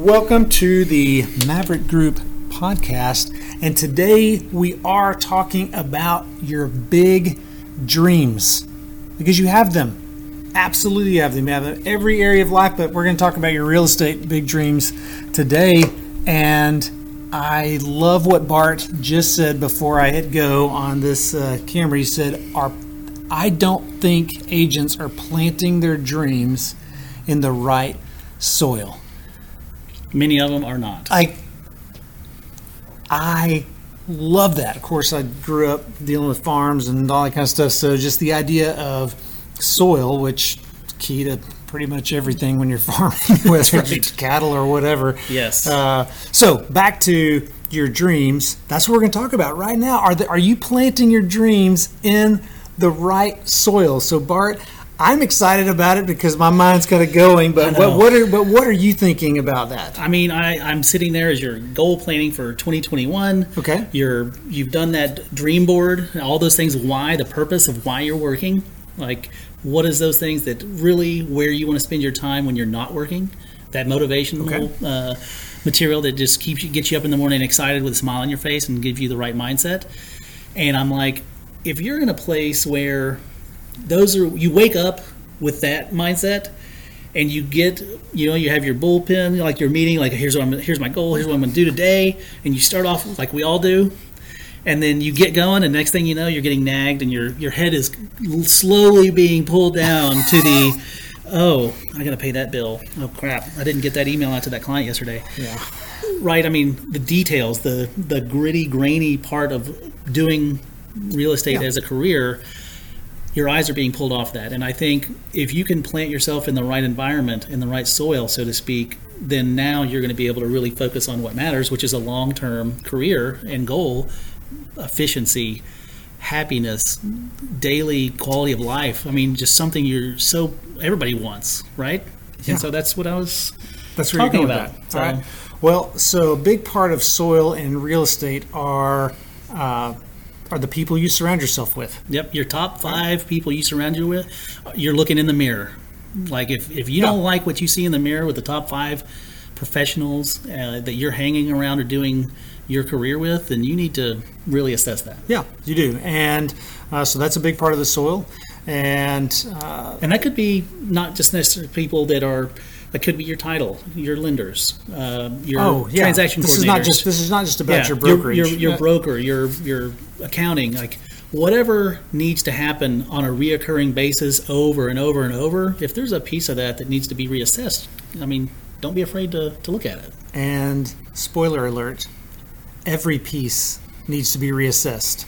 Welcome to the Maverick Group podcast. And today we are talking about your big dreams because you have them. Absolutely, you have them. You have them every area of life, but we're going to talk about your real estate big dreams today. And I love what Bart just said before I hit go on this uh, camera. He said, "Our, I don't think agents are planting their dreams in the right soil." Many of them are not. I I love that. Of course, I grew up dealing with farms and all that kind of stuff. So just the idea of soil, which is key to pretty much everything when you're farming, whether right. it's cattle or whatever. Yes. Uh, so back to your dreams. That's what we're going to talk about right now. Are the, are you planting your dreams in the right soil? So Bart. I'm excited about it because my mind's kind of going. But what, what are but what are you thinking about that? I mean, I, I'm sitting there as your goal planning for 2021. Okay. You're you've done that dream board, all those things. Why the purpose of why you're working? Like, what is those things that really where you want to spend your time when you're not working? That motivational Okay. uh, material that just keeps you gets you up in the morning excited with a smile on your face and give you the right mindset. And I'm like, if you're in a place where those are you wake up with that mindset and you get you know you have your bullpen like your meeting like here's what I'm here's my goal here's what I'm going to do today and you start off like we all do and then you get going and next thing you know you're getting nagged and your your head is slowly being pulled down to the oh I got to pay that bill oh crap I didn't get that email out to that client yesterday Yeah. right i mean the details the the gritty grainy part of doing real estate Yeah. as a career your eyes are being pulled off that and i think if you can plant yourself in the right environment in the right soil so to speak then now you're going to be able to really focus on what matters which is a long-term career and goal efficiency happiness daily quality of life i mean just something you're so everybody wants right Yeah. and so that's what i was That's what talking about. with that. So- All right. Well, so a big part of soil and real estate are uh, are the people you surround yourself with. Yep, your top five people you surround you with, you're looking in the mirror. Like if, if you Yeah. don't like what you see in the mirror with the top five professionals uh, that you're hanging around or doing your career with, then you need to really assess that. Yeah, you do, and uh, so that's a big part of the soil. And uh, And that could be not just necessarily people that are. That could be your title, your lenders, uh, your oh yeah, transaction this coordinators. is not just this is not just about your brokerage. Your, your, your Yeah. broker, your your accounting, like whatever needs to happen on a reoccurring basis over and over and over. If there's a piece of that that needs to be reassessed, I mean, don't be afraid to, to look at it. And spoiler alert: every piece needs to be reassessed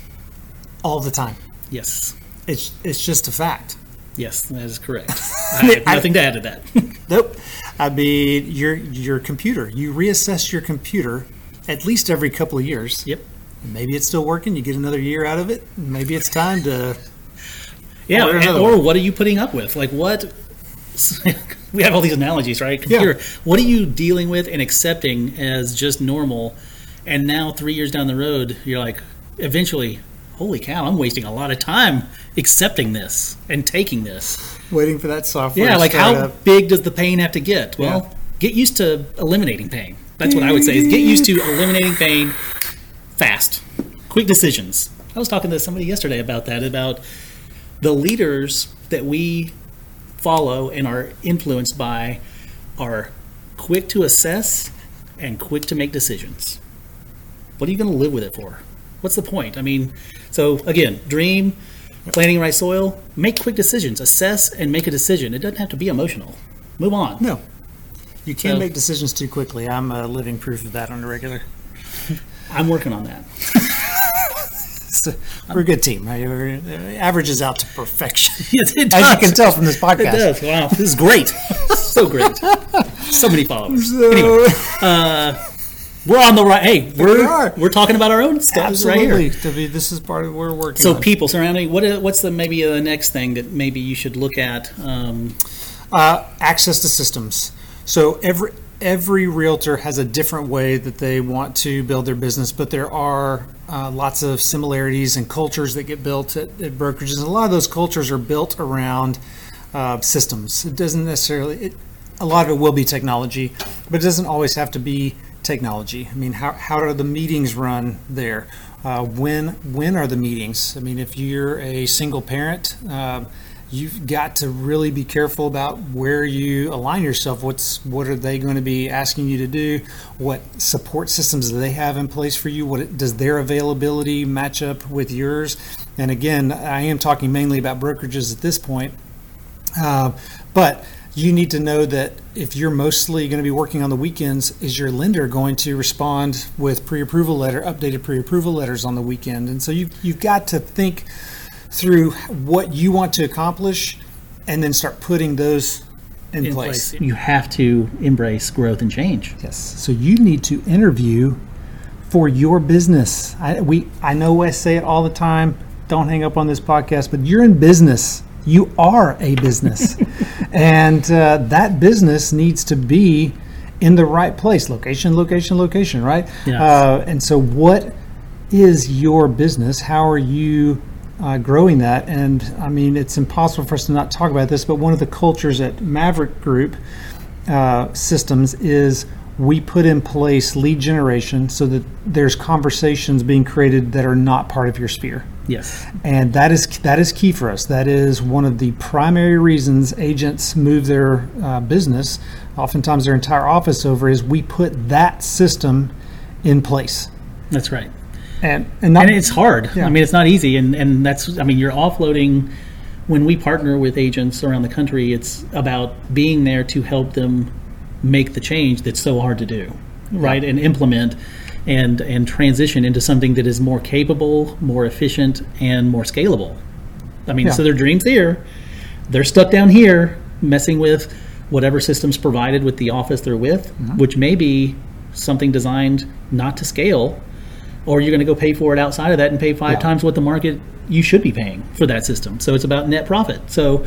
all the time. Yes, It's it's just a fact. yes, that is correct. I have nothing to add to that. Nope. I mean, your your computer. You reassess your computer at least every couple of years. yep. Maybe it's still working. You get another year out of it. Maybe it's time to. Yeah, Or or what are you putting up with? Like what? we have all these analogies, right? Computer. What are you dealing with and accepting as just normal? And now, three years down the road, you're like, eventually, holy cow, I'm wasting a lot of time accepting this and taking this. Waiting for that software. Yeah, like how up. big does the pain have to get? Well, Yeah. get used to eliminating pain. That's what I would say. Is get used to eliminating pain fast, quick decisions. I was talking to somebody yesterday about that about the leaders that we follow and are influenced by are quick to assess and quick to make decisions. What are you going to live with it for? What's the point? I mean, so again, dream, planting right soil, make quick decisions, assess and make a decision. It doesn't have to be emotional. Move on. No, you can't So- make decisions too quickly. I'm a living proof of that on a regular. I'm working on that. So, we're a good team. Right? We're, uh, averages out to perfection, Yes, it as you can tell from this It podcast. does. Wow, this is great. so great. So many followers. So- Anyway, we're on the right. Hey, we we're we're talking about our own stuff right here. be, this is part of what we're working So on. people surrounding. What is, what's the maybe the next thing that maybe you should look at? Um, Uh, access to systems. So every every realtor has a different way that they want to build their business, but there are uh, lots of similarities and cultures that get built at, at brokerages. And a lot of those cultures are built around uh, systems. It doesn't necessarily. It, a lot of it will be technology, but it doesn't always have to be technology. I mean, how, how do the meetings run there? Uh, when when are the meetings? I mean, if you're a single parent, uh, you've got to really be careful about where you align yourself. What's what are they going to be asking you to do? What support systems do they have in place for you? What does their availability match up with yours? And again, I am talking mainly about brokerages at this point, uh, but you need to know that if you're mostly going to be working on the weekends, is your lender going to respond with pre-approval letter, updated pre-approval letters on the weekend? And so you've, you've got to think through what you want to accomplish and then start putting those in, In place. place. You have to embrace growth and change. Yes. So you need to interview for your business. I, we, I know I say it all the time. Don't hang up on this podcast, but you're in business. You are a business, and uh, that business needs to be in the right place. Location, location, location. Right. Yes. Uh, and so, what is your business? How are you uh, growing that? And I mean, it's impossible for us to not talk about this, but one of the cultures at Maverick Group uh, systems is we put in place lead generation so that there's conversations being created that are not part of your sphere Yes. and that is that is key for us that is one of the primary reasons agents move their uh, business oftentimes their entire office over is we put that system in place That's right. and and, not, and it's hard. Yeah. I mean, it's not easy, and and that's I mean, you're offloading. When we partner with agents around the country, it's about being there to help them make the change that's so hard to do, right, and implement, and and transition into something that is more capable, more efficient, and more scalable. I mean, Yeah. so their dreams here, they're stuck down here messing with whatever systems provided with the office they're with, Mm-hmm. which may be something designed not to scale or you're going to go pay for it outside of that and pay five Yeah. times what the market you should be paying for that system. So it's about net profit. So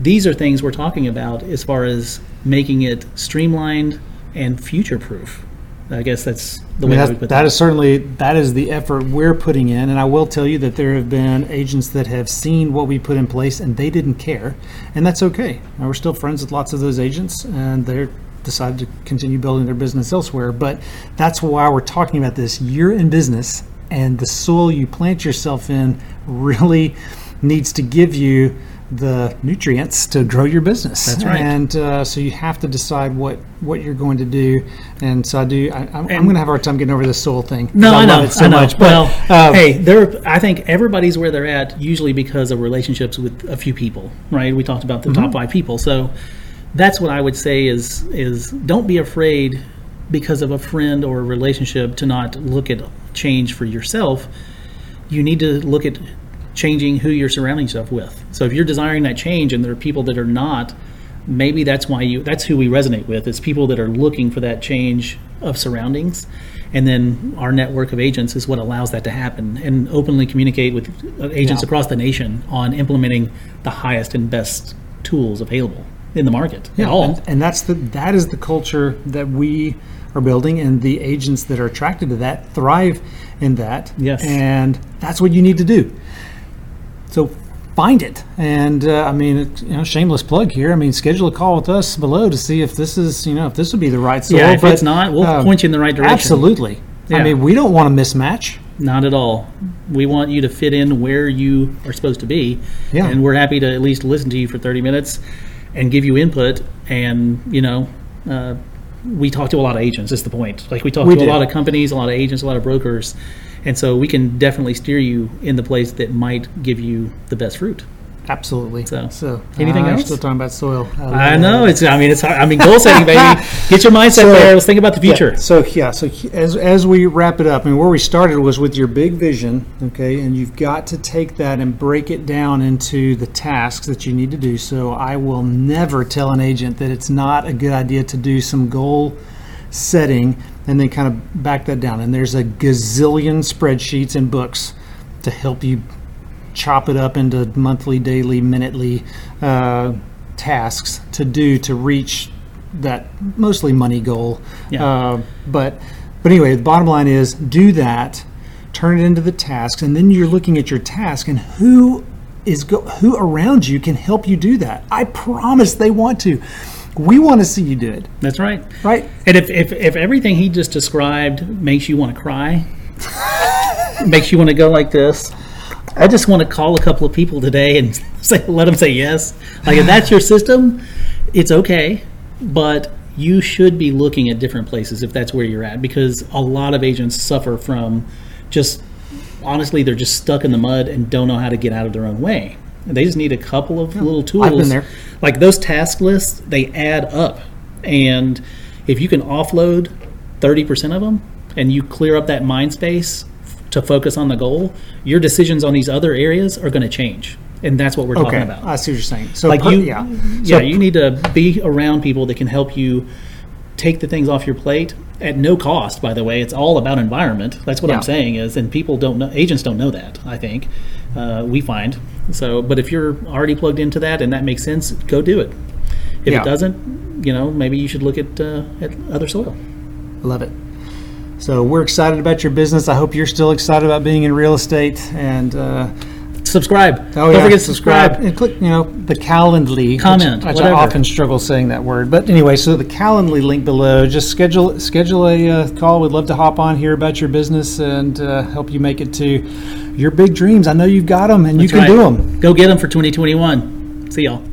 these are things we're talking about as far as making it streamlined and future proof. I guess that's the I way mean, I that's, put that that. is certainly that is the effort we're putting in, and I will tell you that there have been agents that have seen what we put in place and they didn't care, and that's okay. And we're still friends with lots of those agents, and they're decided to continue building their business elsewhere. But that's why we're talking about this. You're in business, and the soil you plant yourself in really needs to give you the nutrients to grow your business. That's right. And uh, so you have to decide what what you're going to do. And so I do. I, I'm, I'm going to have a hard time getting over this soul thing. No, I, know, love it so I know. much. But, well, um, hey, they're. I think everybody's where they're at usually because of relationships with a few people, right? We talked about the Mm-hmm. top five people, so that's what I would say is is don't be afraid because of a friend or a relationship to not look at change for yourself. You need to look at changing who you're surrounding yourself with. So if you're desiring that change and there are people that are not, maybe that's why you that's who we resonate with. It's people that are looking for that change of surroundings. And then our network of agents is what allows that to happen and openly communicate with agents Yeah. across the nation on implementing the highest and best tools available in the market at all. And, and that's the that is the culture that we are building, and the agents that are attracted to that thrive in that. Yes. And that's what you need to do. So find it. And uh, I mean, it, you know, shameless plug here. I mean, schedule a call with us below to see if this is, you know, if this would be the right soil. Yeah, if But, it's not, we'll um, point you in the right direction. Absolutely. I mean, we don't want to mismatch. Not at all. We want you to fit in where you are supposed to be. Yeah. And we're happy to at least listen to you for 30 minutes and give you input. And, you know, uh, we talk to a lot of agents, is the point. Like, we talk We to do. a lot of companies, a lot of agents, a lot of brokers. And so we can definitely steer you in the place that might give you the best fruit. Absolutely. So, anything uh, else? Still talking about soil. I know. It's, I mean, it's hard. I mean, goal setting, baby. Get your mindset So- there. Let's think about the Yeah, future. so yeah, so as as we wrap it up, I mean, where we started was with your big vision, okay, and you've got to take that and break it down into the tasks that you need to do. So I will never tell an agent that it's not a good idea to do some goal setting and then kind of back that down. And there's a gazillion spreadsheets and books to help you chop it up into monthly, daily, minutely uh, tasks to do to reach that mostly money goal. Yeah. Uh, but but anyway, the bottom line is do that, turn it into the tasks, and then you're looking at your task and who is go, who around you can help you do that. I promise they want to. We want to see you do it, That's right. right? And if, if, if everything he just described makes you want to cry, makes you want to go like this, I just want to call a couple of people today and say, let them say yes. Like if that's your system, it's okay, but you should be looking at different places if that's where you're at because a lot of agents suffer from just honestly they're just stuck in the mud and don't know how to get out of their own way. They just need a couple of little tools. I've been there. Like those task lists, they add up. And if you can offload 30% of them and you clear up that mind space to focus on the goal, your decisions on these other areas are going to change. And that's what we're Okay, talking about. I see what you're saying. So, like per- you, yeah, yeah, So you need to be around people that can help you take the things off your plate at no cost. By the way, it's all about environment. That's what Yeah. I'm saying is, and people don't know, agents don't know that. I think uh, we find so. But if you're already plugged into that and that makes sense, go do it. If Yeah. it doesn't, you know, maybe you should look at uh, at other soil. I love it. So we're excited about your business. I hope you're still excited about being in real estate. And uh, Subscribe. oh don't yeah, forget to subscribe. and click. You know the Calendly Comment, Which, whatever. I often struggle saying that word, but anyway. So the Calendly link below. Just schedule schedule a uh, call. We'd love to hop on, hear about your business, and uh, help you make it to your big dreams. I know you've got them, and you can right. do them. Go get them for 2021. See y'all.